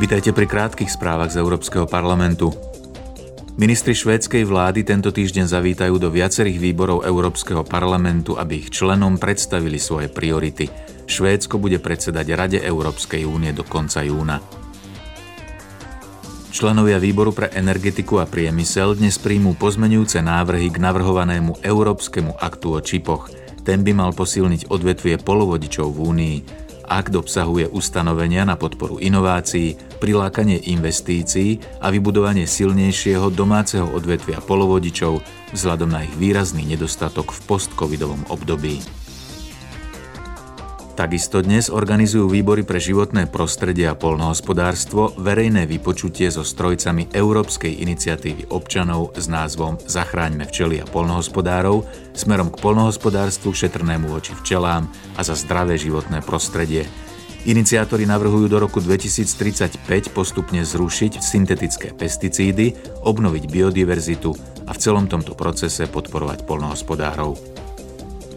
Vitajte pri krátkých správach z Európskeho parlamentu. Ministri švédskej vlády tento týždeň zavítajú do viacerých výborov Európskeho parlamentu, aby ich členom predstavili svoje priority. Švédsko bude predsedať Rade Európskej únie do konca júna. Členovia výboru pre energetiku a priemysel dnes príjmú pozmenujúce návrhy k navrhovanému Európskemu aktu o čipoch. Ten by mal posilniť odvetvie polovodičov v Únii. Akt obsahuje ustanovenia na podporu inovácií, prilákanie investícií a vybudovanie silnejšieho domáceho odvetvia polovodičov vzhľadom na ich výrazný nedostatok v postcovidovom období. Takisto dnes organizujú výbory pre životné prostredie a polnohospodárstvo verejné vypočutie so strojcami Európskej iniciatívy občanov s názvom Zachráňme včely a polnohospodárov smerom k polnohospodárstvu šetrnému voči včelám a za zdravé životné prostredie. Iniciátori navrhujú do roku 2035 postupne zrušiť syntetické pesticídy, obnoviť biodiverzitu a v celom tomto procese podporovať polnohospodárov.